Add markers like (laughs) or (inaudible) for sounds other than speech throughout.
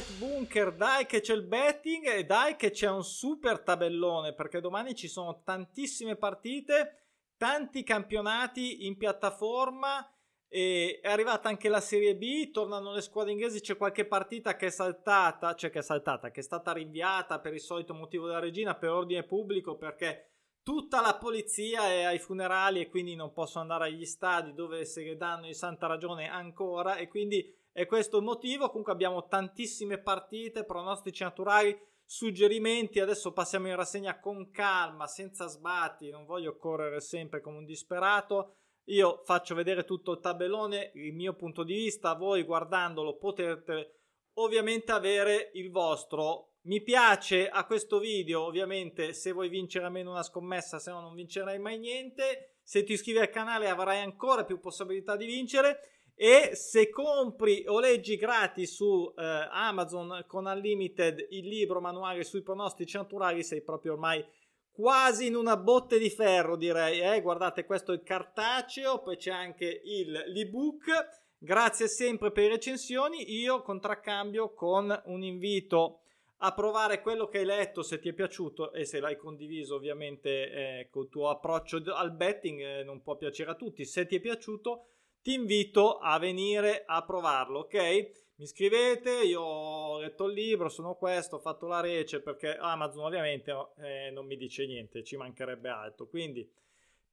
bet bunker, dai che c'è il betting e dai che c'è un super tabellone perché domani ci sono tantissime partite, tanti campionati in piattaforma e è arrivata anche la Serie B, tornano le squadre inglesi, c'è qualche partita che è saltata, cioè che è saltata, che è stata rinviata per il solito motivo della regina, per ordine pubblico, perché tutta la polizia è ai funerali e quindi non possono andare agli stadi dove se danno in santa ragione ancora e quindi è questo il motivo. Comunque abbiamo tantissime partite, pronostici naturali, suggerimenti. Adesso passiamo in rassegna con calma, senza sbatti, non voglio correre sempre come un disperato io faccio vedere tutto il tabellone, il mio punto di vista, voi guardandolo potete ovviamente avere il vostro. Mi piace a questo video, ovviamente, se vuoi vincere almeno una scommessa, se no non vincerai mai niente. Se ti iscrivi al canale avrai ancora più possibilità di vincere. E se compri o leggi gratis su eh, Amazon con Unlimited il libro manuale sui pronostici naturali, sei proprio ormai quasi in una botte di ferro direi eh? guardate questo è il cartaceo poi c'è anche il, l'ebook. Grazie sempre per le recensioni. Io contraccambio con un invito a provare quello che hai letto se ti è piaciuto e se l'hai condiviso ovviamente eh, col tuo approccio al betting eh, non può piacere a tutti. Se ti è piaciuto ti invito a venire a provarlo ok mi scrivete, io ho letto il libro, sono questo, ho fatto la rece perché Amazon ovviamente eh, non mi dice niente, ci mancherebbe altro. Quindi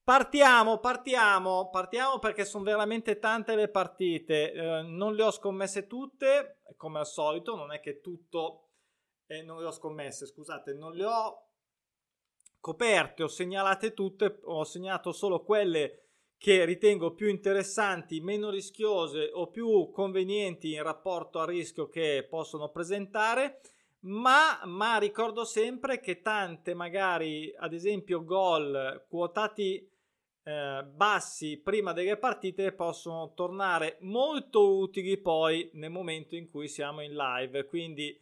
partiamo, partiamo, partiamo perché sono veramente tante le partite. Eh, non le ho scommesse tutte, come al solito, non è che tutto eh, non le ho scommesse, scusate, non le ho coperte, ho segnalate tutte, ho segnato solo quelle che ritengo più interessanti, meno rischiose o più convenienti in rapporto al rischio che possono presentare. Ma, ma ricordo sempre che tante, magari ad esempio, gol quotati eh, bassi prima delle partite possono tornare molto utili poi nel momento in cui siamo in live. Quindi,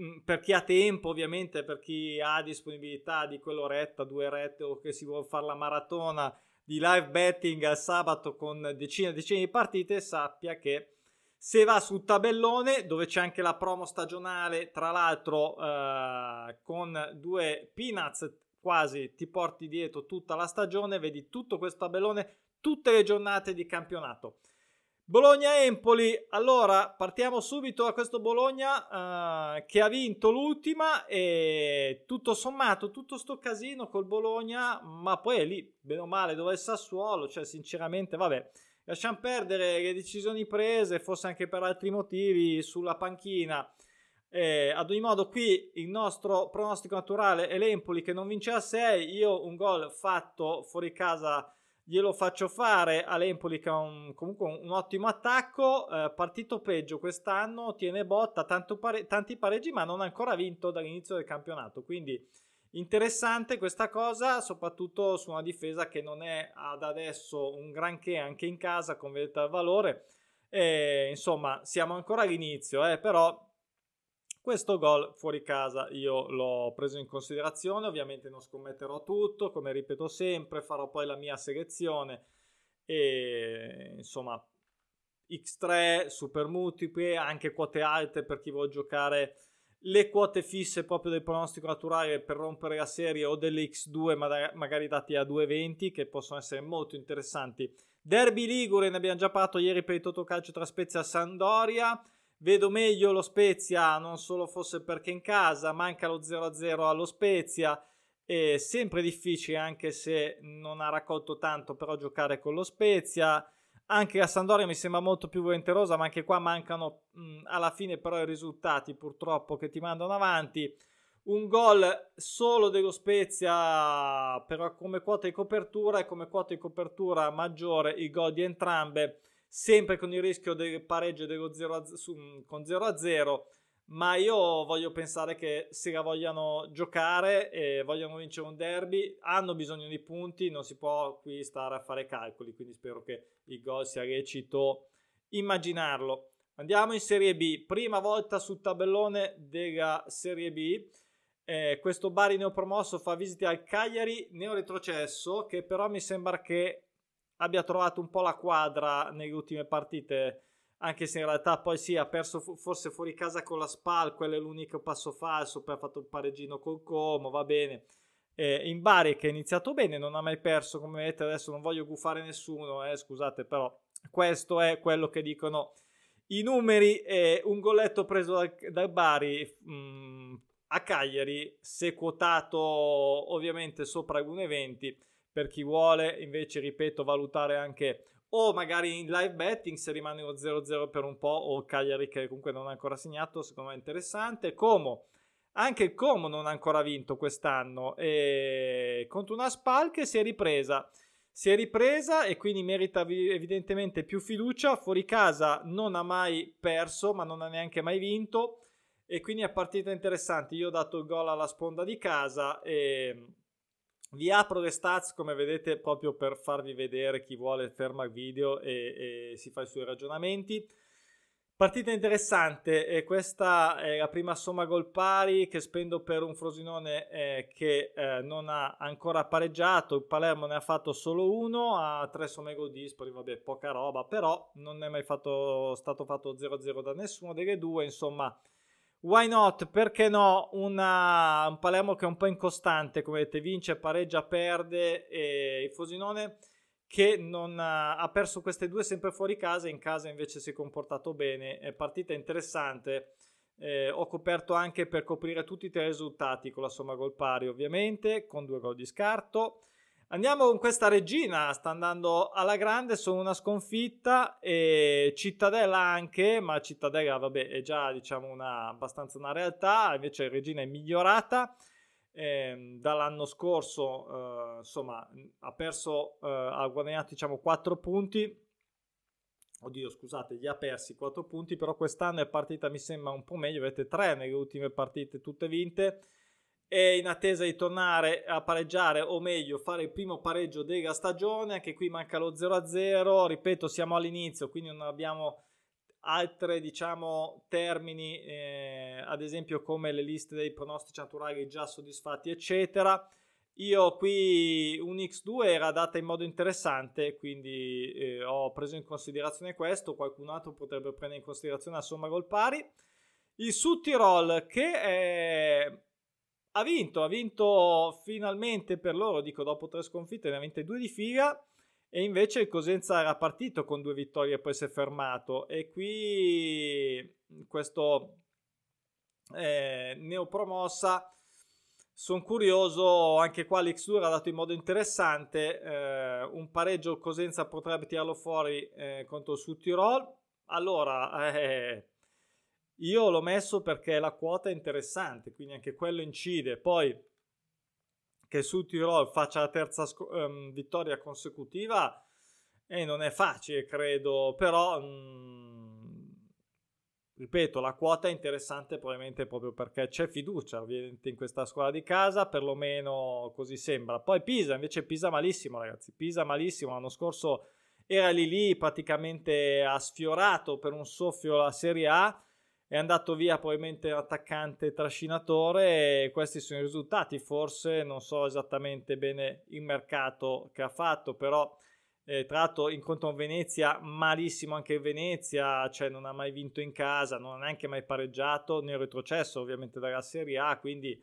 mm, per chi ha tempo, ovviamente, per chi ha disponibilità di quell'oretta, due rette o che si vuole fare la maratona di live betting al sabato con decine e decine di partite, sappia che se va sul tabellone dove c'è anche la promo stagionale, tra l'altro eh, con due peanuts quasi ti porti dietro tutta la stagione, vedi tutto questo tabellone, tutte le giornate di campionato. Bologna-Empoli, allora partiamo subito da questo Bologna uh, che ha vinto l'ultima e tutto sommato tutto sto casino col Bologna, ma poi è lì, bene o male, dove è Sassuolo, cioè sinceramente vabbè, lasciamo perdere le decisioni prese, forse anche per altri motivi, sulla panchina. Eh, ad ogni modo qui il nostro pronostico naturale è l'Empoli che non vince a 6, io un gol fatto fuori casa glielo faccio fare all'Empoli che ha un, comunque un, ottimo attacco, eh, partito peggio quest'anno, tiene botta, pare- tanti pareggi ma non ha ancora vinto dall'inizio del campionato, quindi interessante questa cosa, soprattutto su una difesa che non è ad adesso un granché anche in casa con verità al valore, e, insomma siamo ancora all'inizio, eh, però questo gol fuori casa io l'ho preso in considerazione, ovviamente non scommetterò tutto, come ripeto sempre, farò poi la mia selezione e insomma X3, super multipli, anche quote alte per chi vuole giocare le quote fisse proprio del pronostico naturale per rompere la serie o delle X2 magari dati a 2,20 che possono essere molto interessanti. Derby Ligure, ne abbiamo già parlato ieri per il Totocalcio tra Spezia e Sandoria. Vedo meglio lo Spezia, non solo fosse perché in casa, manca lo 0-0 allo Spezia. È sempre difficile, anche se non ha raccolto tanto, però giocare con lo Spezia. Anche la Sandoria mi sembra molto più volenterosa, ma anche qua mancano mh, alla fine però i risultati purtroppo che ti mandano avanti. Un gol solo dello Spezia, però come quota di copertura e come quota di copertura maggiore il gol di entrambe sempre con il rischio del pareggio dello 0 a, su, con 0 a 0 ma io voglio pensare che se la vogliano giocare e vogliono vincere un derby hanno bisogno di punti non si può qui stare a fare calcoli quindi spero che il gol sia lecito immaginarlo. Andiamo in Serie B prima volta sul tabellone della Serie B eh, questo Bari neopromosso fa visita al Cagliari neoretrocesso che però mi sembra che abbia trovato un po' la quadra nelle ultime partite anche se in realtà poi sì, ha perso forse fuori casa con la Spal, quello è l'unico passo falso, poi ha fatto il pareggino col Como, va bene. Eh, in Bari che è iniziato bene, non ha mai perso, come vedete adesso non voglio gufare nessuno, eh, scusate però questo è quello che dicono i numeri, eh, un golletto preso dal, dal Bari mh, mm, a Cagliari, se quotato ovviamente sopra 1,20 per chi vuole invece, ripeto, valutare anche o magari in live betting se rimane uno 0-0 per un po' o Cagliari che comunque non ha ancora segnato, secondo me è interessante. Como, anche il Como non ha ancora vinto quest'anno e contro una Spal che si è ripresa. Si è ripresa e quindi merita evidentemente più fiducia. Fuori casa non ha mai perso, ma non ha neanche mai vinto. E quindi è partita interessante. Io ho dato il gol alla sponda di casa e vi apro le stats come vedete proprio per farvi vedere chi vuole ferma il video e, e si fa i suoi ragionamenti. Partita interessante, e questa è la prima somma gol pari che spendo per un Frosinone eh, che eh, non ha ancora pareggiato, il Palermo ne ha fatto solo uno, ha tre somme gol dispari, vabbè poca roba, però non è mai fatto, stato fatto 0-0 da nessuno delle due, insomma why not, perché no, una, un Palermo che è un po' incostante, come vedete vince, pareggia, perde e il Frosinone che ha, ha perso queste due sempre fuori casa, in casa invece si è comportato bene, è partita interessante. Eh, ho coperto anche per coprire tutti i tre risultati con la somma gol pari, ovviamente, con due gol di scarto. Andiamo con questa regina, sta andando alla grande, sono una sconfitta e Cittadella anche, ma Cittadella vabbè è già diciamo una, abbastanza una realtà, invece regina è migliorata eh, dall'anno scorso, eh, insomma, ha perso, eh, ha guadagnato diciamo 4 punti. Oddio, scusate, gli ha persi 4 punti, però quest'anno è partita, mi sembra un po' meglio. Avete 3 nelle ultime partite, tutte vinte. E in attesa di tornare a pareggiare, o meglio, fare il primo pareggio della stagione. Anche qui manca lo 0-0. Ripeto, siamo all'inizio, quindi non abbiamo altre diciamo termini eh, ad esempio come le liste dei pronostici naturali già soddisfatti eccetera io qui un X2 era data in modo interessante quindi eh, ho preso in considerazione questo qualcun altro potrebbe prendere in considerazione la somma gol pari il Sud Tirol che è... ha vinto ha vinto finalmente per loro dico dopo tre sconfitte ne ha vinte due di fila e invece il Cosenza era partito con due vittorie e poi si è fermato. E qui questo eh, neopromossa sono curioso anche qua l'X2 ha dato in modo interessante eh, un pareggio Cosenza potrebbe tirarlo fuori eh, contro il Sud Tirol allora (laughs) eh, io l'ho messo perché la quota è interessante quindi anche quello incide. Poi che su Tirol faccia la terza sc- um, vittoria consecutiva e non è facile, credo, però mh, mm, ripeto, la quota è interessante probabilmente proprio perché c'è fiducia ovviamente in questa squadra di casa, perlomeno così sembra. Poi Pisa, invece Pisa malissimo, ragazzi, Pisa malissimo, l'anno scorso era lì lì, praticamente ha sfiorato per un soffio la Serie A è andato via probabilmente attaccante trascinatore e questi sono i risultati. Forse non so esattamente bene il mercato che ha fatto però eh, tra l'altro incontro Venezia malissimo anche Venezia cioè non ha mai vinto in casa non ha neanche mai pareggiato nel retrocesso ovviamente dalla Serie A quindi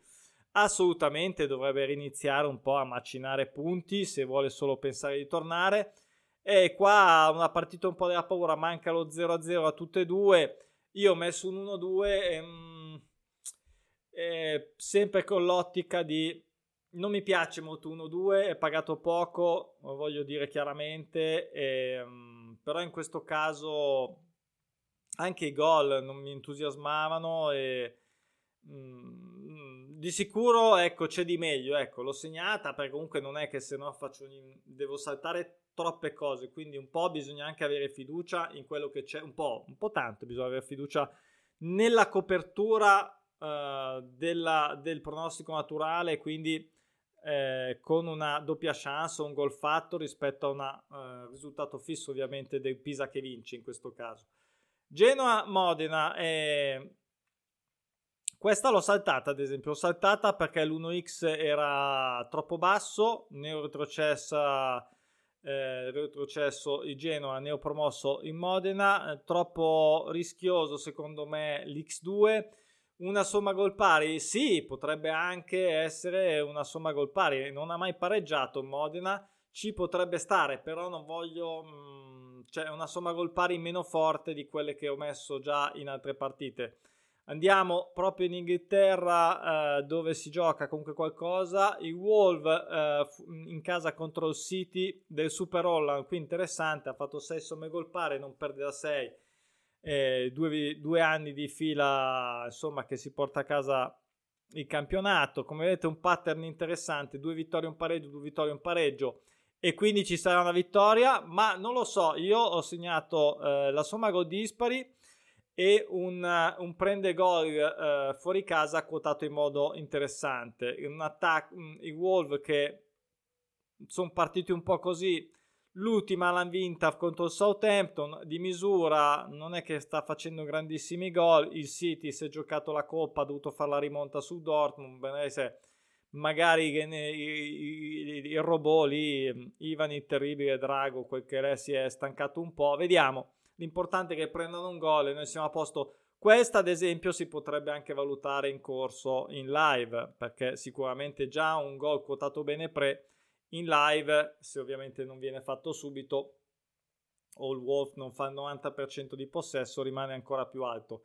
assolutamente dovrebbe riniziare un po' a macinare punti se vuole solo pensare di tornare. E qua una partita un po' della paura manca lo 0-0 a tutte e due io ho messo un 1-2 ehm, eh, sempre con l'ottica di non mi piace molto 1-2, è pagato poco, lo voglio dire chiaramente, ehm, però in questo caso anche i gol non mi entusiasmavano e mm, di sicuro ecco c'è di meglio, ecco l'ho segnata perché comunque non è che se no faccio devo saltare troppe cose, quindi un po' bisogna anche avere fiducia in quello che c'è, un po', un po' tanto bisogna avere fiducia nella copertura uh, della, del pronostico naturale, quindi eh, con una doppia chance, un gol fatto rispetto a un uh, risultato fisso ovviamente del Pisa che vince in questo caso. Genoa-Modena, eh, questa l'ho saltata ad esempio, l'ho saltata perché l'1x era troppo basso, ne ho retrocessa eh, retrocesso il Genoa neopromosso in Modena, eh, troppo rischioso secondo me l'X2, una somma gol pari, sì, potrebbe anche essere una somma gol pari, non ha mai pareggiato Modena, ci potrebbe stare, però non voglio, mh, mm, cioè una somma gol pari meno forte di quelle che ho messo già in altre partite. Andiamo proprio in Inghilterra eh, dove si gioca comunque qualcosa. Il Wolf eh, in casa contro il City del Super Holland, qui interessante, ha fatto 6 somme gol pari, non perde da 6. Eh, due, due, anni di fila insomma che si porta a casa il campionato. Come vedete un pattern interessante, due vittorie, un pareggio, due vittorie, un pareggio e quindi ci sarà una vittoria, ma non lo so, io ho segnato eh, la somma gol dispari e un, un prende gol uh, fuori casa quotato in modo interessante. Un attacco, i Wolves che sono partiti un po' così. L'ultima l'hanno vinta contro il Southampton di misura, non è che sta facendo grandissimi gol. Il City si è giocato la coppa, ha dovuto fare la rimonta su Dortmund. Benese, magari il, robot lì, Ivan il terribile Drago, quel che lei si è stancato un po'. Vediamo L'importante è che prendano un gol e noi siamo a posto. Questa, ad esempio, si potrebbe anche valutare in corso in live, perché sicuramente già un gol quotato bene pre in live, se ovviamente non viene fatto subito o il Wolf non fa il 90% di possesso, rimane ancora più alto.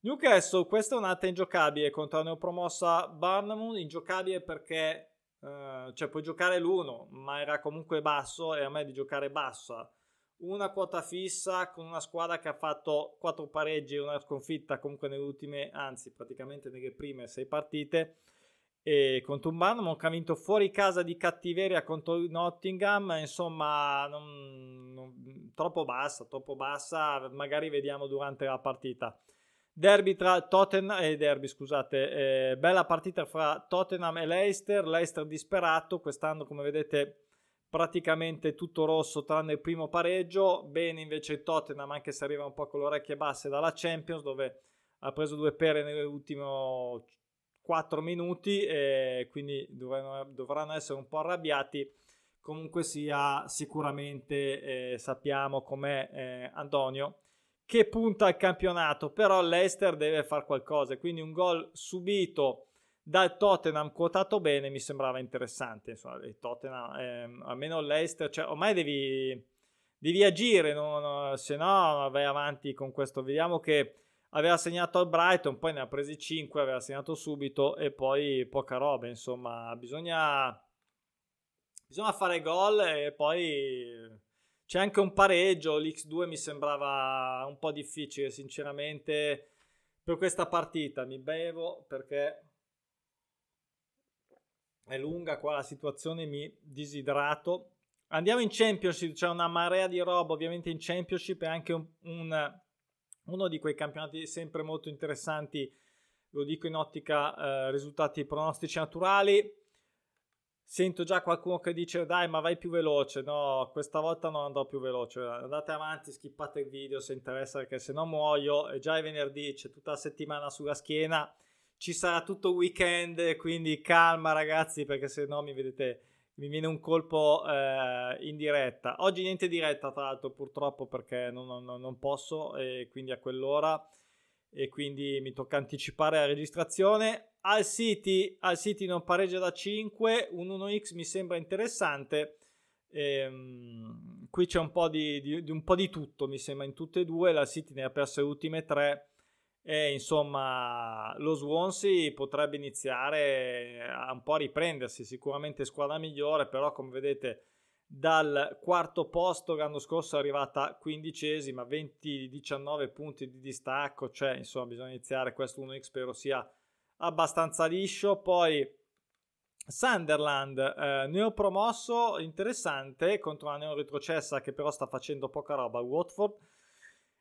Newcastle, questa è un'altra ingiocabile contro la neopromossa Barnum, ingiocabile perché eh, cioè puoi giocare l'1, ma era comunque basso e a me di giocare bassa una quota fissa con una squadra che ha fatto quattro pareggi e una sconfitta comunque nelle ultime, anzi praticamente nelle prime sei partite. E contro un Barnum che ha vinto fuori casa di cattiveria contro Nottingham insomma non, non, troppo bassa troppo bassa magari vediamo durante la partita. Derby tra Tottenham eh, derby scusate eh, bella partita fra Tottenham e Leicester Leicester disperato quest'anno come vedete praticamente tutto rosso tranne il primo pareggio. Bene invece il Tottenham, anche se arriva un po' con le orecchie basse dalla Champions, dove ha preso due pere negli ultimi 4 minuti e quindi dovranno, dovranno essere un po' arrabbiati. Comunque sia, sicuramente eh, sappiamo com'è eh, Antonio che punta al campionato, però l'Ester deve fare qualcosa, quindi un gol subito dal Tottenham quotato bene mi sembrava interessante. Insomma, il Tottenham, eh, almeno l'Eister, cioè ormai devi, devi agire, no, se no vai avanti con questo. Vediamo che aveva segnato al Brighton, poi ne ha presi 5, aveva segnato subito e poi poca roba. Insomma, bisogna, bisogna fare gol e poi c'è anche un pareggio. L'X2 mi sembrava un po' difficile, sinceramente, per questa partita. Mi bevo perché è lunga qua la situazione, mi disidrato. Andiamo in Championship, c'è una marea di roba ovviamente in Championship e anche un, un, uno di quei campionati sempre molto interessanti, lo dico in ottica eh, risultati pronostici naturali. Sento già qualcuno che dice dai ma vai più veloce, no questa volta non andrò più veloce, andate avanti, skippate il video se interessa perché se no muoio, è già è venerdì, c'è tutta la settimana sulla schiena ci sarà tutto il weekend, quindi calma ragazzi perché se no mi vedete mi viene un colpo eh, in diretta. Oggi niente diretta tra l'altro purtroppo perché non, non, non posso e quindi a quell'ora e quindi mi tocca anticipare la registrazione. Al City, al City non pareggia da 5, un 1x mi sembra interessante. Ehm, qui c'è un po' di, di, di, un po' di tutto, mi sembra, in tutte e due. La City ne ha perse le ultime tre e insomma lo Swansea potrebbe iniziare a un po' a riprendersi, sicuramente squadra migliore, però come vedete dal quarto posto l'anno scorso è arrivata quindicesima, 20-19 punti di distacco, cioè insomma bisogna iniziare, questo 1x spero sia abbastanza liscio, poi Sunderland, eh, neopromosso, interessante, contro una neoretrocessa che però sta facendo poca roba, Watford,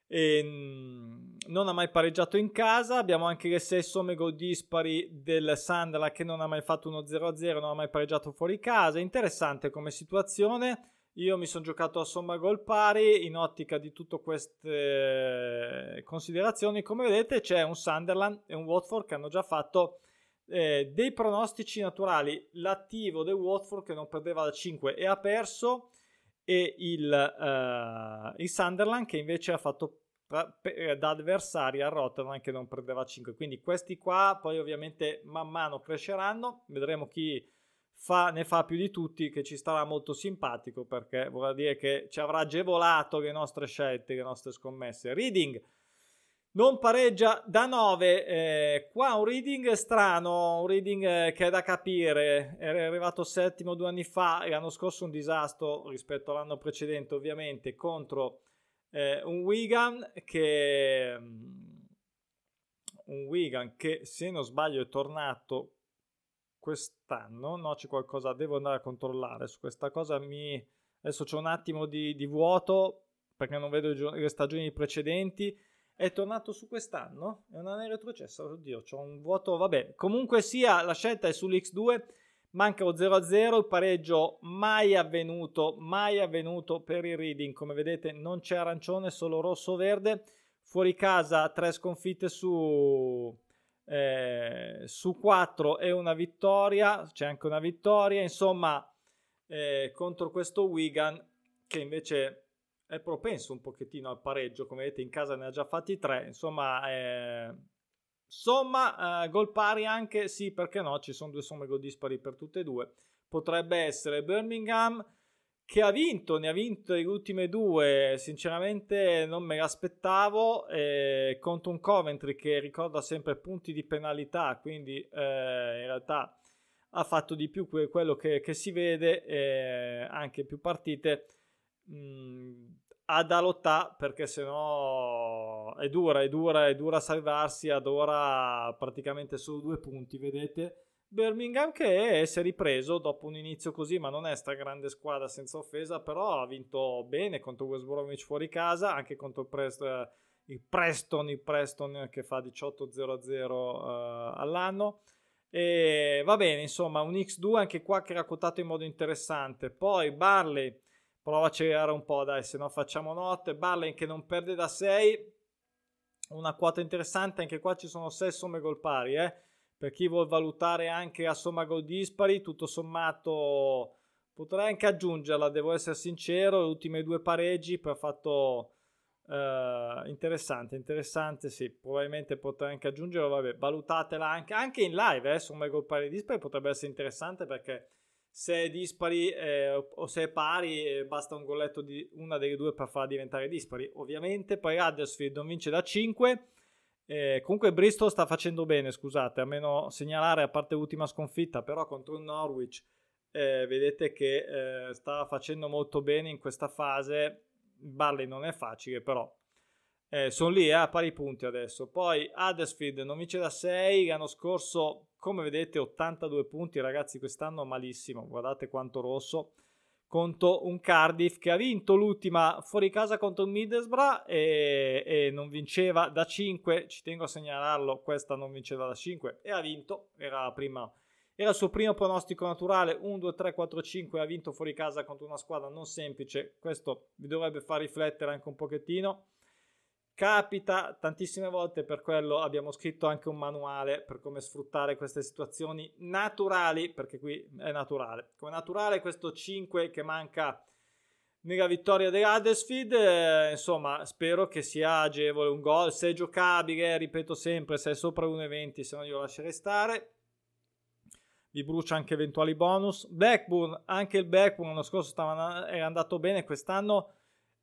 e, ehm, non ha mai pareggiato in casa. Abbiamo anche le 6 somme gol dispari del Sandra che non ha mai fatto uno 0-0, non ha mai pareggiato fuori casa. Interessante come situazione. Io mi sono giocato a somma gol pari in ottica di tutte queste considerazioni. Come vedete c'è un Sunderland e un Watford che hanno già fatto eh, dei pronostici naturali. L'attivo del Watford che non perdeva da 5 e ha perso e il, uh, il Sunderland che invece ha fatto eh, da avversari a Rotterdam che non prendeva 5 quindi questi qua poi ovviamente man mano cresceranno. Vedremo chi fa, ne fa più di tutti che ci starà molto simpatico perché vorrà dire che ci avrà agevolato le nostre scelte le nostre scommesse. Reading non pareggia da 9 eh, qua un reading strano un reading eh, che è da capire. Era arrivato settimo due anni fa l'anno scorso un disastro rispetto all'anno precedente ovviamente contro eh, un Wigan che mm, un Wigan che se non sbaglio è tornato quest'anno. No c'è qualcosa devo andare a controllare su questa cosa. Mi adesso c'è un attimo di, di vuoto perché non vedo le stagioni precedenti è tornato su quest'anno è retrocesso oddio c'ho un vuoto vabbè. Comunque sia la scelta è sull'X2 manca lo 0-0, il pareggio mai avvenuto, mai avvenuto per il Reading, come vedete non c'è arancione, solo rosso-verde, fuori casa tre sconfitte su, eh, su 4 e una vittoria, c'è anche una vittoria, insomma eh, contro questo Wigan che invece è propenso un pochettino al pareggio, come vedete in casa ne ha già fatti tre, insomma... Eh, Somma, eh, gol pari anche, sì, perché no, ci sono due somme gol dispari per tutte e due. Potrebbe essere Birmingham che ha vinto, ne ha vinto le ultime due, sinceramente non me l'aspettavo, eh, contro un Coventry che ricorda sempre punti di penalità, quindi eh, in realtà ha fatto di più quello che, che si vede, eh, anche più partite. Mm, ha da lottare perché sennò è dura, è dura, è dura salvarsi ad ora praticamente solo due punti, vedete? Birmingham che si è ripreso dopo un inizio così, ma non è sta grande squadra senza offesa, però ha vinto bene contro West Bromwich fuori casa, anche contro il, Prest, il Preston, il Preston che fa 18-0-0 uh, all'anno. E va bene, insomma, un X2 anche qua che era quotato in modo interessante. Poi Barley prova a accelerare un po', dai, se no facciamo notte. Barley che non perde da 6, una quota interessante, anche qua ci sono 6 somme gol pari, eh. Per chi vuol valutare anche a somma gol dispari, tutto sommato potrei anche aggiungerla, devo essere sincero, le ultime due pareggi per fatto uh, interessante, interessante, sì, probabilmente potrei anche aggiungerlo, vabbè, valutatela anche, anche in live, eh, somma gol pari dispari potrebbe essere interessante perché se è dispari eh, o se è pari eh, basta un golletto di una delle due per farla diventare dispari. Ovviamente poi Huddersfield non vince da 5 eh, comunque Bristol sta facendo bene scusate a meno segnalare a parte l'ultima sconfitta però contro il Norwich eh, vedete che eh, sta facendo molto bene in questa fase. Barley non è facile però eh, sono lì a pari punti adesso. Poi Huddersfield non vince da 6 l'anno scorso come vedete 82 punti ragazzi quest'anno malissimo, guardate quanto rosso. Contro un Cardiff che ha vinto l'ultima fuori casa contro il Middlesbrough e, e, non vinceva da 5, ci tengo a segnalarlo, questa non vinceva da 5 e ha vinto, era, prima, era il suo primo pronostico naturale, 1, 2, 3, 4, 5 ha vinto fuori casa contro una squadra non semplice, questo vi dovrebbe far riflettere anche un pochettino Capita tantissime volte, per quello abbiamo scritto anche un manuale per come sfruttare queste situazioni naturali, perché qui è naturale. Come naturale questo 5 che manca nella vittoria dell'Huddersfield, eh, insomma, spero che sia agevole un gol, se è giocabile, ripeto sempre, se è sopra 1,20, se no io lascerei stare. Vi brucia anche eventuali bonus. Blackburn, anche il Blackburn l'anno scorso stava, era andato bene, quest'anno...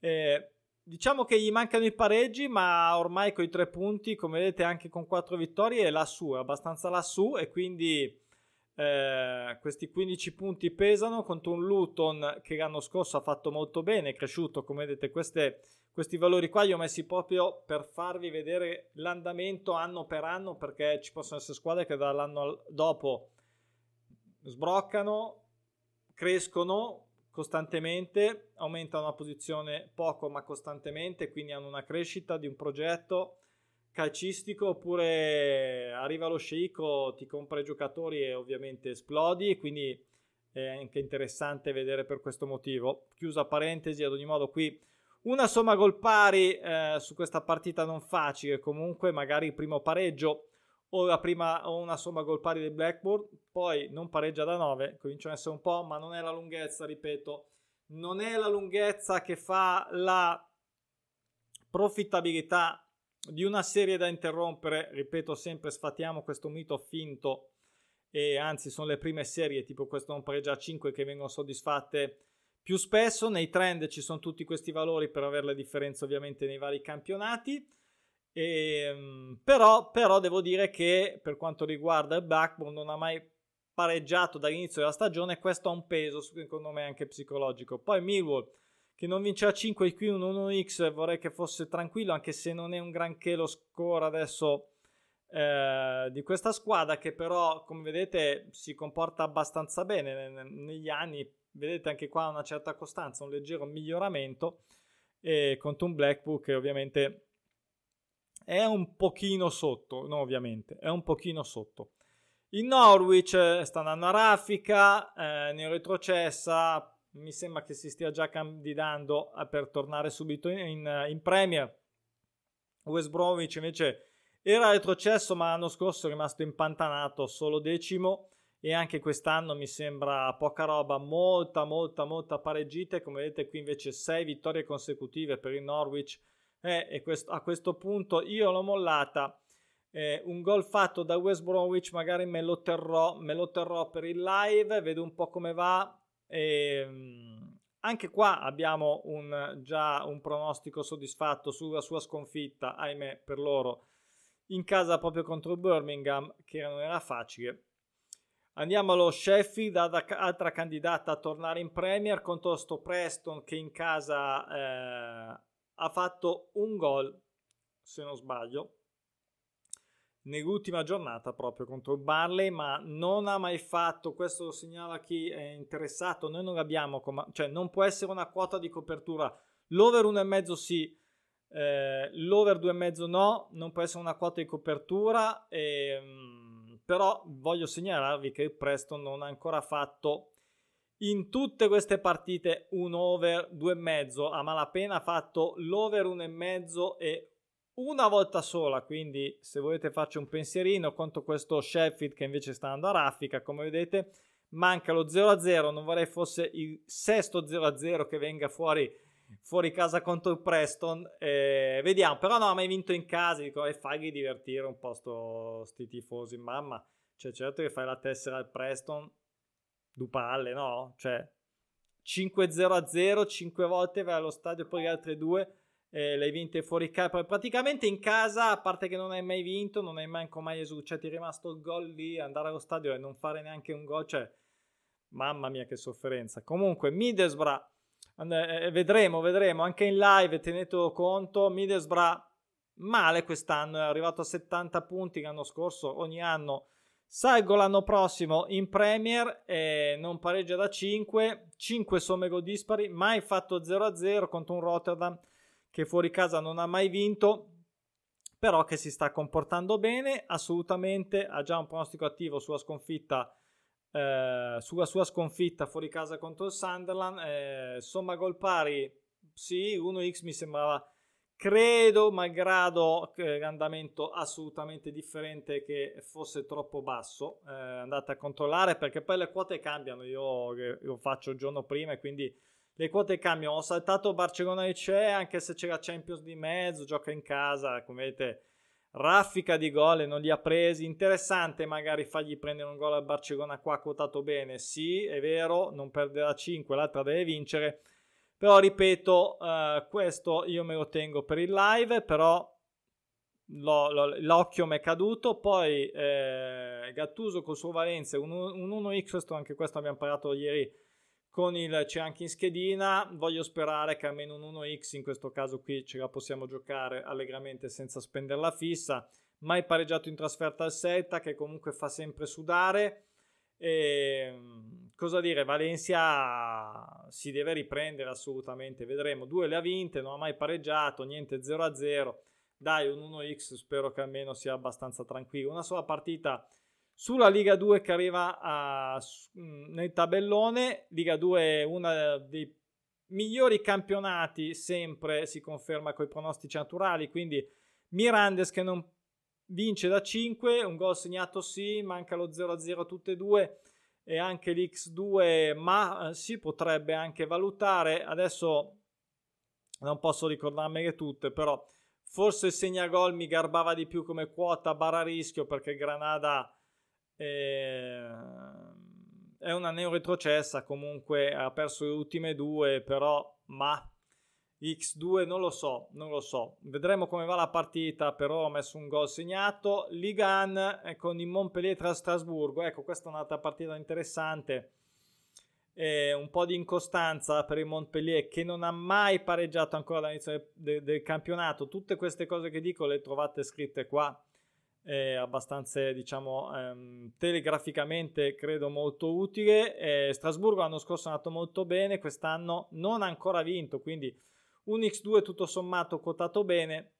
Eh, Diciamo che gli mancano i pareggi, ma ormai con i tre punti, come vedete, anche con quattro vittorie, è lassù, è abbastanza lassù e quindi eh, questi 15 punti pesano contro un Luton che l'anno scorso ha fatto molto bene, è cresciuto, come vedete, queste, questi valori qua li ho messi proprio per farvi vedere l'andamento anno per anno, perché ci possono essere squadre che dall'anno dopo sbroccano, crescono, costantemente, aumentano la posizione poco ma costantemente, quindi hanno una crescita di un progetto calcistico oppure arriva lo sceicco, ti compra i giocatori e ovviamente esplodi, quindi è anche interessante vedere per questo motivo. Chiusa parentesi, ad ogni modo qui una somma gol pari eh, su questa partita non facile, comunque magari il primo pareggio o la prima o una somma gol pari del Blackburn, poi non pareggia da 9, cominciano a essere un po', ma non è la lunghezza, ripeto, non è la lunghezza che fa la profittabilità di una serie da interrompere, ripeto sempre, sfatiamo questo mito finto e anzi sono le prime serie tipo questo non pareggia 5 che vengono soddisfatte più spesso, nei trend ci sono tutti questi valori per avere le differenze ovviamente nei vari campionati, e, ehm, però, però devo dire che per quanto riguarda il Blackburn non ha mai pareggiato dall'inizio della stagione, questo ha un peso secondo me anche psicologico. Poi Millwall che non vince a 5 qui un 1x vorrei che fosse tranquillo anche se non è un granché lo score adesso eh, di questa squadra che però come vedete si comporta abbastanza bene negli anni vedete anche qua una certa costanza un leggero miglioramento e contro un Blackpool che ovviamente è un pochino sotto no ovviamente è un pochino sotto il Norwich eh, sta andando a raffica eh, ne retrocessa mi sembra che si stia già candidando per tornare subito in, in, Premier. West Bromwich invece era retrocesso ma l'anno scorso è rimasto impantanato solo decimo e anche quest'anno mi sembra poca roba, molta molta molta pareggite, come vedete qui invece 6 vittorie consecutive per il Norwich eh, e questo, a questo punto io l'ho mollata, eh, un gol fatto da West Bromwich magari me lo, terrò, me lo terrò per il live, vedo un po' come va, e, ehm, anche qua abbiamo un, già un pronostico soddisfatto sulla sua sconfitta, ahimè per loro, in casa proprio contro Birmingham, che non era facile. Andiamo allo Sheffield, altra candidata a tornare in Premier contro sto Preston che in casa eh, ha fatto un gol, se non sbaglio, nell'ultima giornata proprio contro il Barley, ma non ha mai fatto, questo lo segnala chi è interessato, noi non l'abbiamo, com- cioè non può essere una quota di copertura, l'over 1,5 sì, eh, l'over 2,5 no, non può essere una quota di copertura, ehm, però voglio segnalarvi che il Preston non ha ancora fatto in tutte queste partite un over 2,5, a malapena ha fatto l'over 1,5 e una volta sola, quindi se volete faccio un pensierino contro questo Sheffield che invece sta andando a raffica, come vedete manca lo 0-0, non vorrei fosse il sesto 0-0 che venga fuori, fuori casa contro il Preston, eh, vediamo, però non ha mai vinto in casa, dico, e fagli divertire un po' sto, sti tifosi, mamma, cioè certo che fai la tessera al Preston, due palle, no? Cioè 5-0-0, 5 volte vai allo stadio, poi le altre due eh, le hai vinte fuori casa. Praticamente in casa, a parte che non hai mai vinto, non hai manco mai esultato. Cioè, ti è rimasto il gol lì, andare allo stadio e non fare neanche un gol. Cioè, mamma mia, che sofferenza. Comunque, Middlesbrough, eh, vedremo, vedremo. Anche in live, tenete conto. Middlesbrough male quest'anno, è arrivato a 70 punti l'anno scorso. Ogni anno salgo l'anno prossimo in Premier e non pareggia da 5. 5 somme gol dispari, mai fatto 0-0 contro un Rotterdam che fuori casa non ha mai vinto, però che si sta comportando bene, assolutamente, ha già un pronostico attivo sulla sconfitta, eh, sulla sua sconfitta fuori casa contro il Sunderland, eh, somma gol pari, sì, 1x mi sembrava, credo, malgrado l'andamento assolutamente differente, che fosse troppo basso, eh, andate a controllare perché poi le quote cambiano, io lo faccio il giorno prima e quindi le quote cambiano. Ho saltato Barcellona e c'è, anche se c'era Champions di mezzo, gioca in casa, come vedete, raffica di gol e non li ha presi. Interessante magari fargli prendere un gol al Barcellona qua quotato bene. Sì, è vero, non perderà 5, l'altra deve vincere. Però ripeto, uh, questo io me lo tengo per il live, però lo, lo, l'occhio mi è caduto. Poi eh, Gattuso col suo Valencia, un, un 1x, anche questo abbiamo parlato ieri con il c'è anche in schedina. Voglio sperare che almeno un 1x in questo caso qui ce la possiamo giocare allegramente senza spendere la fissa. Mai pareggiato in trasferta al Celta che comunque fa sempre sudare. E, ehm, cosa dire, Valencia si deve riprendere assolutamente, vedremo. Due le ha vinte, non ha mai pareggiato, niente 0-0. Dai, un 1x spero che almeno sia abbastanza tranquillo. Una sola partita sulla Liga 2 che arriva a, nel tabellone, Liga 2 è uno dei migliori campionati sempre, si conferma con i pronostici naturali, quindi Mirandes che non vince da 5, un gol segnato sì, manca lo 0-0 tutte e due, e anche l'X2, ma eh, si potrebbe anche valutare. Adesso non posso ricordarmele tutte, però forse il segnagol mi garbava di più come quota barra rischio perché Granada eh, è una neoretrocessa, comunque ha perso le ultime due, però ma X2 non lo so, non lo so. Vedremo come va la partita, però ho messo un gol segnato. Ligan con il Montpellier tra Strasburgo. Ecco, questa è un'altra partita interessante. Eh, un po' di incostanza per il Montpellier che non ha mai pareggiato ancora dall'inizio del, del, del campionato. Tutte queste cose che dico le trovate scritte qua. Eh, abbastanza diciamo ehm, telegraficamente credo molto utile eh, Strasburgo l'anno scorso è andato molto bene quest'anno non ha ancora vinto quindi un X2 tutto sommato quotato bene.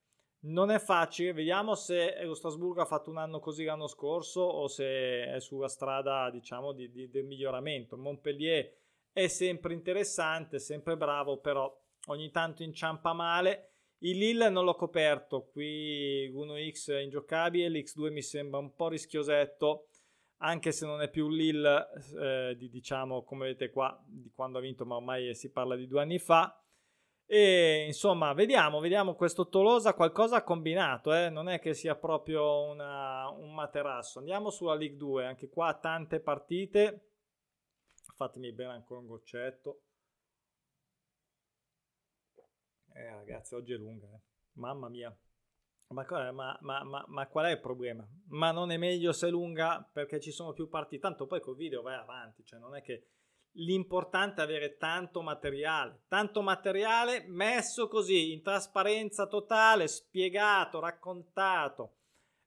Non è facile, vediamo se lo Strasburgo ha fatto un anno così l'anno scorso o se è sulla strada diciamo di, di, del miglioramento. Montpellier è sempre interessante, sempre bravo, però ogni tanto inciampa male. Il Lille non l'ho coperto, qui 1x è ingiocabile, l'X2 mi sembra un po' rischiosetto, anche se non è più Lille, eh, di, diciamo come vedete qua, di quando ha vinto, ma ormai si parla di due anni fa. E insomma, vediamo, vediamo questo Tolosa qualcosa ha combinato, eh? non è che sia proprio una, un materasso. Andiamo sulla League 2, anche qua tante partite. Fatemi bere ancora un goccetto. Eh ragazzi, oggi è lunga, eh. mamma mia. Ma, ma, ma, ma, qual è il problema? Ma non è meglio se è lunga perché ci sono più partite, tanto poi col video vai avanti, cioè non è che l'importante è avere tanto materiale, tanto materiale messo così in trasparenza totale, spiegato, raccontato.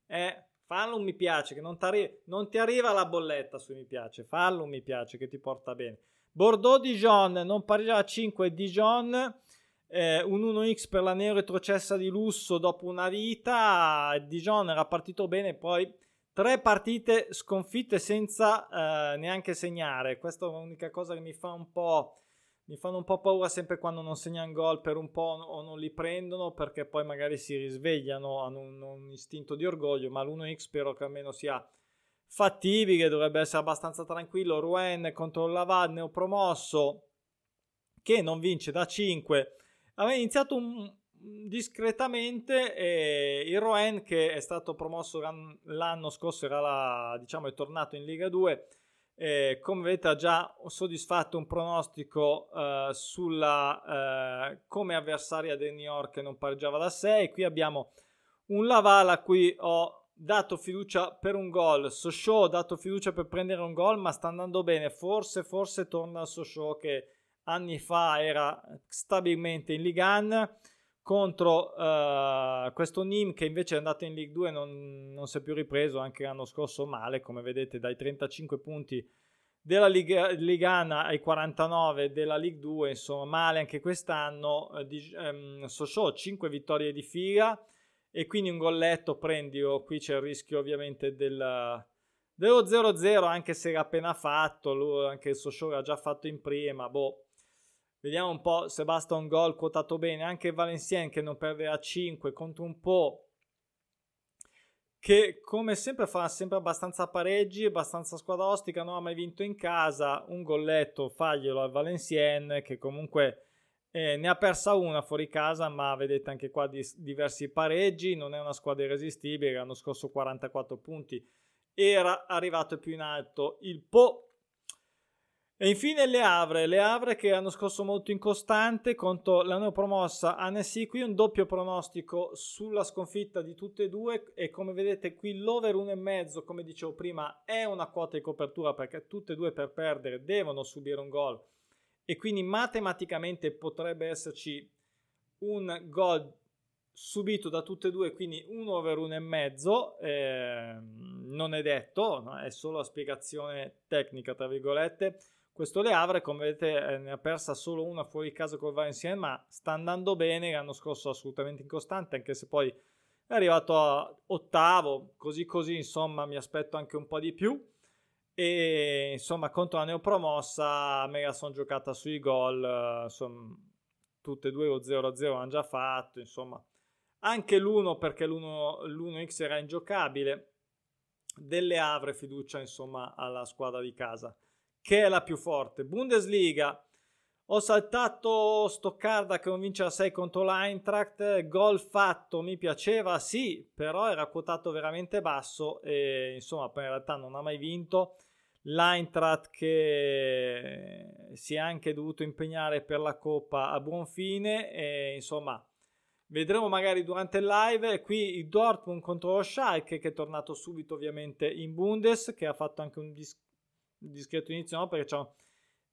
Eh, fallo un mi piace, che non, non ti arriva la bolletta su mi piace, fallo un mi piace che ti porta bene. Bordeaux Dijon, non a 5 Dijon, eh, un 1x per la neo retrocessa di lusso dopo una vita, Dijon era partito bene, poi Tre partite sconfitte senza eh, neanche segnare. Questa è l'unica cosa che mi fa un po'. Mi fanno un po' paura sempre quando non segnano gol per un po' o non li prendono perché poi magari si risvegliano, hanno un, un istinto di orgoglio. Ma l'1x spero che almeno sia fattibile, dovrebbe essere abbastanza tranquillo. Rouen contro il Laval, neopromosso, che non vince da 5. Aveva iniziato un, discretamente eh, il Rouen che è stato promosso l'anno scorso la, diciamo è tornato in Lega 2 eh, come vedete ha già soddisfatto un pronostico eh, sulla eh, come avversaria del New York che non pareggiava da 6 qui abbiamo un Laval a cui ho dato fiducia per un gol. Sochaux ho dato fiducia per prendere un gol ma sta andando bene. Forse forse torna a Sochaux che anni fa era stabilmente in Liga 1 contro uh, questo Nim che invece è andato in League 2 non, non si è più ripreso anche l'anno scorso male come vedete dai 35 punti della Liga, Ligana ai 49 della League 2 insomma male anche quest'anno. Uh, di, um, Sochaux 5 vittorie di fila e quindi un golletto prendi o qui c'è il rischio ovviamente del, dello 0-0 anche se era appena fatto lui, anche il Sochaux l'ha già fatto in prima boh Vediamo un po' se basta un gol quotato bene. Anche Valencien che non perde a 5 contro un po' che come sempre fa sempre abbastanza pareggi, abbastanza squadra ostica, non ha mai vinto in casa, un golletto faglielo al Valencien che comunque eh, ne ha persa una fuori casa, ma vedete anche qua di, diversi pareggi, non è una squadra irresistibile, l'anno scorso 44 punti, era arrivato più in alto il Po e infine le Avre, le Avre che hanno scorso molto incostante contro la neopromossa Annecy, qui un doppio pronostico sulla sconfitta di tutte e due e come vedete qui l'over 1,5 come dicevo prima è una quota di copertura perché tutte e due per perdere devono subire un gol e quindi matematicamente potrebbe esserci un gol subito da tutte e due, quindi un over 1,5 eh, non è detto, no? è solo la spiegazione tecnica tra virgolette questo Le Havre, come vedete, eh, ne ha persa solo una fuori casa col Valenciennes, ma sta andando bene. L'anno scorso assolutamente incostante, anche se poi è arrivato a ottavo, così così, insomma, mi aspetto anche un po' di più. E insomma, contro la neopromossa me la sono giocata sui gol, eh, insomma, tutte e due lo 0-0 hanno già fatto, insomma, anche l'1 perché l'1, l'1x era ingiocabile. Delle Havre fiducia, insomma, alla squadra di casa. Che è la più forte. Bundesliga, ho saltato Stoccarda che non vince a 6 contro l'Eintracht, gol fatto, mi piaceva, sì, però era quotato veramente basso e insomma poi in realtà non ha mai vinto. L'Eintracht che si è anche dovuto impegnare per la Coppa a buon fine e insomma vedremo magari durante il live. Qui il Dortmund contro lo Schalke che è tornato subito ovviamente in Bundes che ha fatto anche un dis- discreto inizio no? perché c'è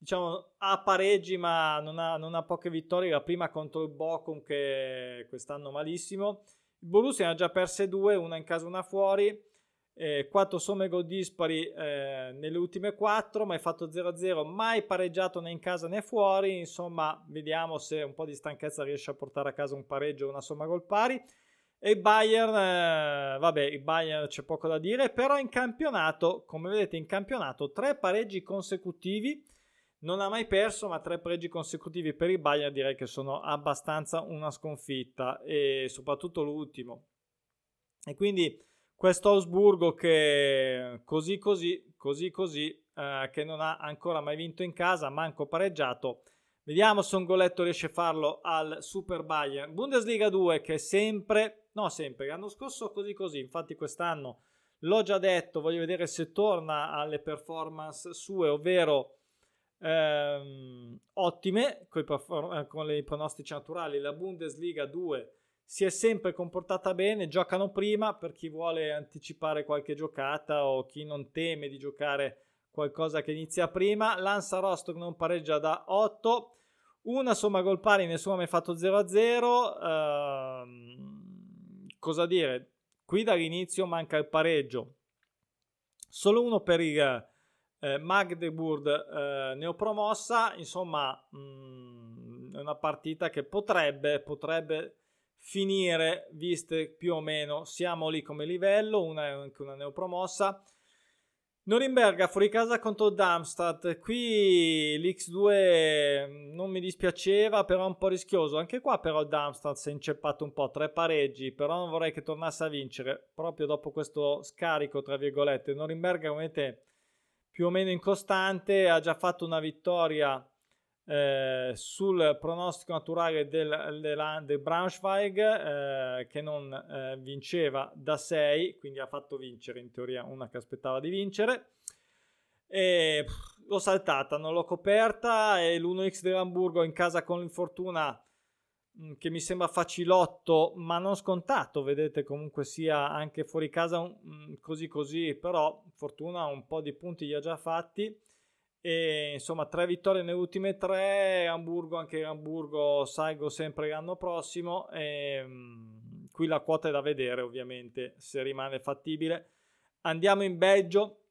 diciamo ha pareggi ma non ha, non ha, poche vittorie. La prima contro il Bochum che quest'anno malissimo. Il Borussia ne ha già perse due una in casa una fuori. Eh, 4 somme gol dispari eh, nelle ultime 4 mai fatto 0-0 mai pareggiato né in casa né fuori. Insomma vediamo se un po' di stanchezza riesce a portare a casa un pareggio o una somma gol pari e Bayern eh, vabbè il Bayern c'è poco da dire però in campionato come vedete in campionato tre pareggi consecutivi non ha mai perso, ma tre pregi consecutivi per il Bayern direi che sono abbastanza una sconfitta e soprattutto l'ultimo. E quindi questo Augsburgo che così così, così così, eh, che non ha ancora mai vinto in casa, manco pareggiato. Vediamo se un goletto riesce a farlo al Super Bayern. Bundesliga 2 che sempre, no sempre, l'anno scorso così così, infatti quest'anno l'ho già detto, voglio vedere se torna alle performance sue, ovvero ehm, ottime eh, con i pronostici naturali. La Bundesliga 2 si è sempre comportata bene, giocano prima per chi vuole anticipare qualche giocata o chi non teme di giocare qualcosa che inizia prima. Lanza Rostock non pareggia da 8. Una somma gol pari, nessuno ha mai fatto 0-0. Ehm, cosa dire? Qui dall'inizio manca il pareggio. Solo uno per il eh, Magdeburg eh, neopromossa, insomma mh, mm, è una partita che potrebbe, potrebbe finire, viste più o meno siamo lì come livello, una è anche una neopromossa. Norimberga fuori casa contro Darmstadt, qui l'X2 non mi dispiaceva, però un po' rischioso. Anche qua però Darmstadt si è inceppato un po', tre pareggi, però non vorrei che tornasse a vincere proprio dopo questo scarico, tra virgolette. Norimberga, come vedete, più o meno incostante, ha già fatto una vittoria eh, sul pronostico naturale del, del, del Braunschweig eh, che non eh, vinceva da 6, quindi ha fatto vincere in teoria una che aspettava di vincere. E pff, l'ho saltata, non l'ho coperta e l'1x dell'Hamburgo in casa con l'infortuna Mm, che mi sembra facilotto, ma non scontato, vedete comunque sia anche fuori casa un, mm, così così, però fortuna un po' di punti li ha già fatti e insomma tre vittorie nelle ultime tre, Hamburgo anche Hamburgo salgo sempre l'anno prossimo e um, qui la quota è da vedere ovviamente se rimane fattibile. Andiamo in Belgio,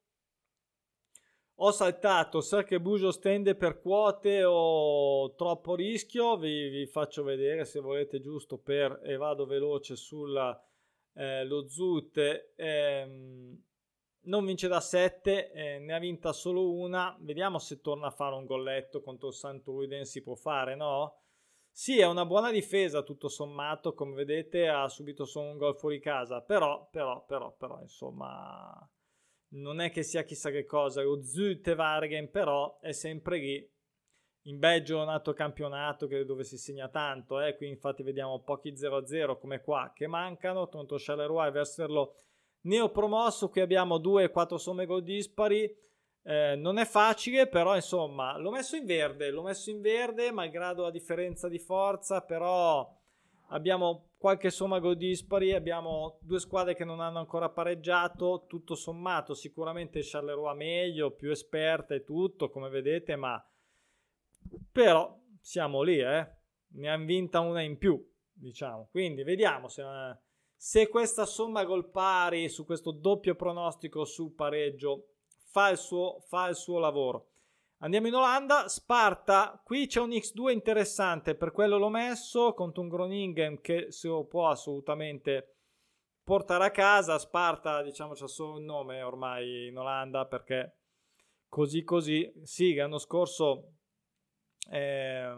ho saltato Serche Bujo stende per quote o troppo rischio vi, vi, faccio vedere se volete giusto per e vado veloce sulla eh, Zut ehm, non vince da 7 eh, ne ha vinta solo una vediamo se torna a fare un golletto contro il Sant'Uiden si può fare no? Sì, è una buona difesa tutto sommato, come vedete ha subito solo un gol fuori casa, però, però, però, però, insomma, non è che sia chissà che cosa, lo Zütewagen però è sempre lì. In Belgio è un altro campionato dove si segna tanto, eh? qui infatti vediamo pochi 0-0 come qua che mancano, contro Charleroi e Verserlo neopromosso, qui abbiamo 2-4 somme gol dispari, eh, non è facile però insomma l'ho messo in verde, l'ho messo in verde malgrado la differenza di forza, però abbiamo qualche somma gol dispari, abbiamo due squadre che non hanno ancora pareggiato, tutto sommato sicuramente Charleroi meglio, più esperta e tutto come vedete, ma però siamo lì, eh? ne hanno vinta una in più, diciamo, quindi vediamo se, se questa somma gol pari su questo doppio pronostico sul pareggio fa il suo, fa il suo lavoro. Andiamo in Olanda, Sparta, qui c'è un X2 interessante, per quello l'ho messo contro un Groningen che si può assolutamente portare a casa, Sparta diciamo c'è solo un nome ormai in Olanda perché così così, sì l'anno scorso è,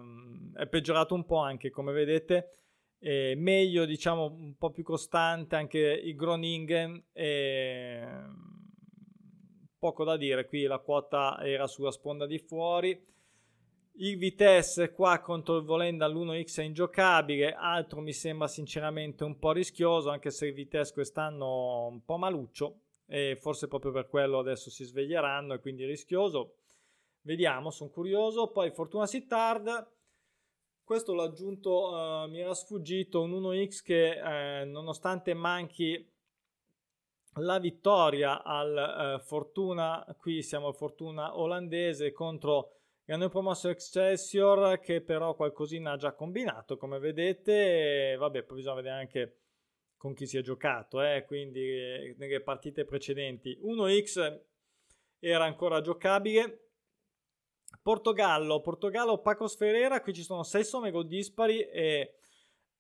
è peggiorato un po' anche come vedete, è meglio diciamo un po' più costante anche il Groningen e poco da dire, qui la quota era sulla sponda di fuori. Il Vitesse qua contro il Volenda all'1x è ingiocabile, altro mi sembra sinceramente un po' rischioso, anche se il Vitesse quest'anno un po' maluccio e forse proprio per quello adesso si sveglieranno e quindi rischioso. Vediamo, sono curioso. Poi Fortuna Sittard, questo l'ho aggiunto, uh, mi era sfuggito un 1x che eh, nonostante manchi la vittoria al uh, Fortuna, qui siamo al Fortuna olandese contro e hanno promosso Excelsior che però qualcosina ha già combinato come vedete e vabbè poi bisogna vedere anche con chi si è giocato eh? quindi eh, nelle partite precedenti 1x era ancora giocabile Portogallo Portogallo Pacos Ferreira qui ci sono 6 somme gol dispari e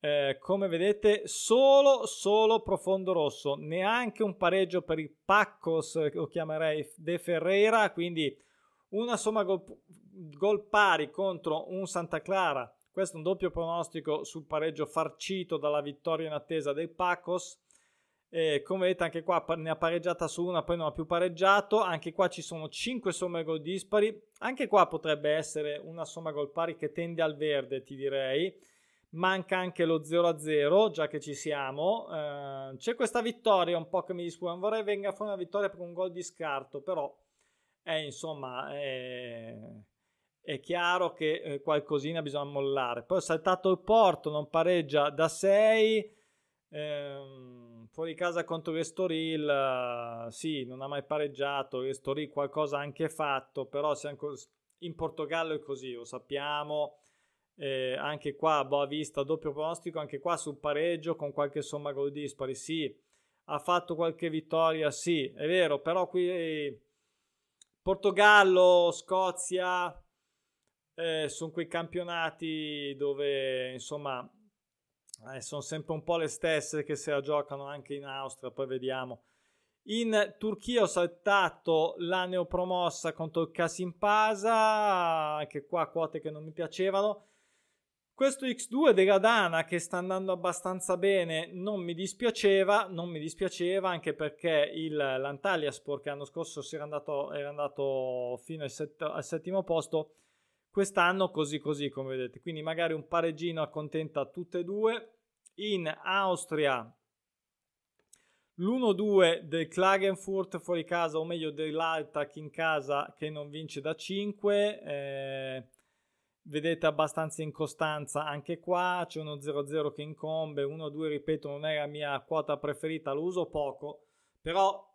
eh, come vedete solo solo profondo rosso neanche un pareggio per il Pacos lo chiamerei De Ferreira quindi una somma gol, gol pari contro un Santa Clara. Questo è un doppio pronostico sul pareggio farcito dalla vittoria in attesa dei Pacos. E come vedete anche qua ne ha pareggiata su una, poi non ha più pareggiato. Anche qua ci sono 5 somme gol dispari. Anche qua potrebbe essere una somma gol pari che tende al verde, ti direi. Manca anche lo 0-0, già che ci siamo. Eh, c'è questa vittoria un po' che mi. Non vorrei venga fuori una vittoria per un gol di scarto, però è insomma è, è chiaro che eh, qualcosina bisogna mollare. Poi ho saltato il Porto, non pareggia da 6. Ehm, fuori casa contro l'Estoril, sì, non ha mai pareggiato. L'Estoril qualcosa ha anche fatto, però in Portogallo è così, lo sappiamo. Eh, anche qua Boa Vista doppio pronostico anche qua sul pareggio con qualche somma gol dispari sì ha fatto qualche vittoria sì è vero però qui Portogallo, Scozia, eh, sono quei campionati dove insomma eh, sono sempre un po' le stesse che se la giocano anche in Austria, poi vediamo. In Turchia ho saltato la neopromossa contro il Kasimpasa, anche qua quote che non mi piacevano. Questo X2 della Dana che sta andando abbastanza bene non mi dispiaceva, non mi dispiaceva anche perché il, l'Antalyaspor che l'anno scorso era andato, era andato fino al, set, al, settimo posto, quest'anno così così come vedete, quindi magari un pareggino accontenta tutte e due. In Austria l'1-2 del Klagenfurt fuori casa, o meglio dell'Altach in casa che non vince da 5. Eh, vedete abbastanza incostanza anche qua c'è uno 0-0 che incombe 1-2 ripeto non è la mia quota preferita lo uso poco però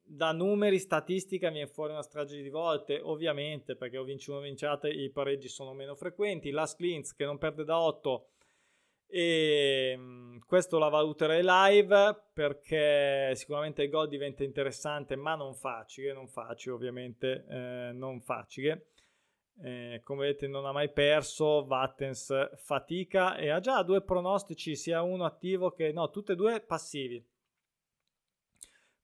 da numeri statistica è fuori una strage di volte ovviamente perché ho vinto uno vinciate i pareggi sono meno frequenti Last Klintz che non perde da 8 e mm, questo la valuterei live perché sicuramente il gol diventa interessante ma non facile non facile ovviamente eh, non facile eh, come vedete non ha mai perso, Vattens fatica e ha già due pronostici, sia uno attivo che no, tutte e due passivi.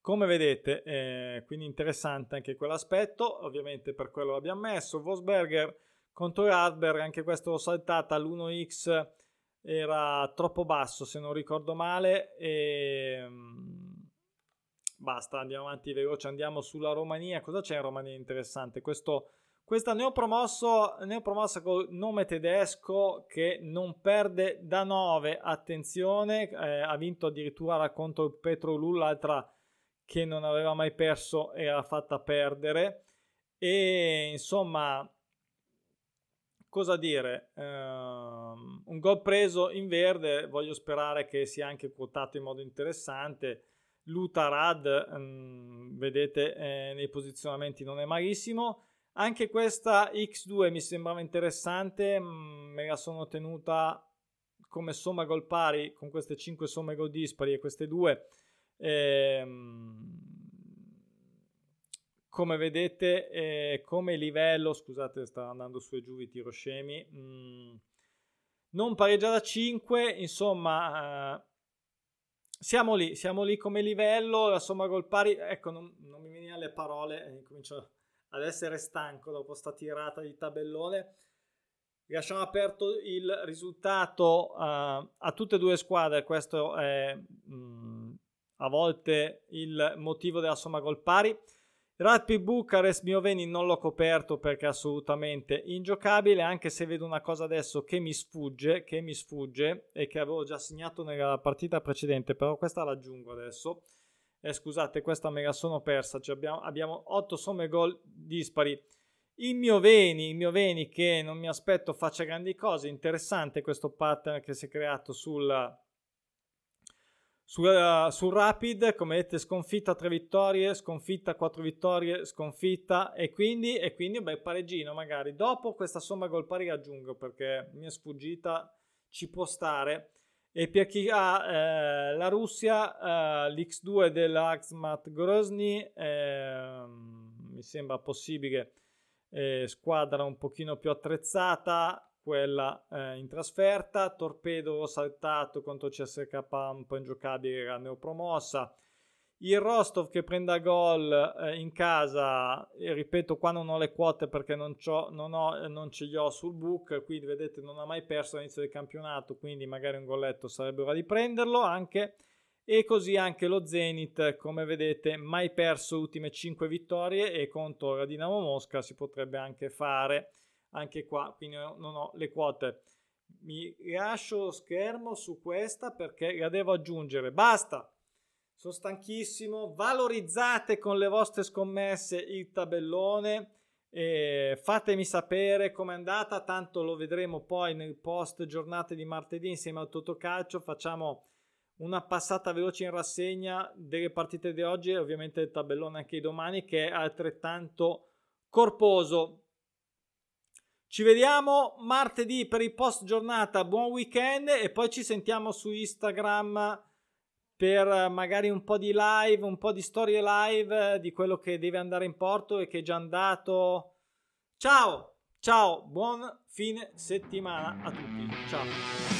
Come vedete, eh, quindi interessante anche quell'aspetto, ovviamente per quello l'abbiamo messo. Vosberger contro Radberg, anche questo l'ho saltata, l'1x era troppo basso se non ricordo male e um, basta, andiamo avanti veloce, andiamo sulla Romania. Cosa c'è in Romania interessante? Questo questa ne ho, promosso, ne ho promossa col nome tedesco che non perde da 9. Attenzione, eh, ha vinto addirittura contro il Petrolul, l'altra che non aveva mai perso era fatta perdere. E insomma, cosa dire? Uh, un gol preso in verde, voglio sperare che sia anche quotato in modo interessante. Lutarad, um, vedete, eh, nei posizionamenti non è malissimo. Anche questa X2 mi sembrava interessante, mm, me la sono tenuta come somma gol pari con queste 5 somme gol dispari e queste due. Ehm, come vedete, eh, come livello, scusate, sta andando su e giù i tiro scemi. Mm, non pareggia da 5, insomma, eh, siamo lì, siamo lì come livello. La somma gol pari, ecco, non, non mi venivano le parole, eh, comincio ad essere stanco dopo sta tirata di tabellone. Lasciamo aperto il risultato uh, a tutte e due squadre, questo è mh, mm, a volte il motivo della somma gol pari. Rapid Bucarest Mioveni non l'ho coperto perché è assolutamente ingiocabile, anche se vedo una cosa adesso che mi sfugge, che mi sfugge e che avevo già segnato nella partita precedente, però questa l'aggiungo adesso. Eh, scusate, questa me la sono persa, cioè abbiamo, abbiamo 8 somme gol dispari. Il mio Veni, il mio Veni che non mi aspetto faccia grandi cose, interessante questo pattern che si è creato sul su, uh, sul Rapid, come vedete, sconfitta 3 vittorie, sconfitta 4 vittorie, sconfitta e quindi, e quindi beh, pareggino magari. Dopo questa somma gol pari aggiungo perché mi è sfuggita, ci può stare. E per chi ha eh, la Russia, eh, l'X2 dell'Axmat Grozny, eh, mi sembra possibile, eh, squadra un pochino più attrezzata, quella eh, in trasferta, Torpedo saltato contro CSK un po' ingiocabile, era neopromossa. Il Rostov che prenda gol eh, in casa, ripeto qua non ho le quote perché non, non, ho, non ce li ho sul book, quindi vedete non ha mai perso all'inizio del campionato, quindi magari un golletto sarebbe ora di prenderlo anche. E così anche lo Zenit, come vedete, mai perso ultime 5 vittorie e contro la Dinamo Mosca si potrebbe anche fare anche qua, quindi non ho le quote. Mi lascio lo schermo su questa perché la devo aggiungere. Basta! Sono stanchissimo. Valorizzate con le vostre scommesse il tabellone. E fatemi sapere com'è andata, tanto lo vedremo poi nel post giornate di martedì insieme al Totocalcio. Facciamo una passata veloce in rassegna delle partite di oggi e ovviamente il tabellone anche di domani che è altrettanto corposo. Ci vediamo martedì per il post giornata. Buon weekend e poi ci sentiamo su Instagram per magari un po' di live, un po' di storie live di quello che deve andare in porto e che è già andato. Ciao, ciao, buon fine settimana a tutti. Ciao.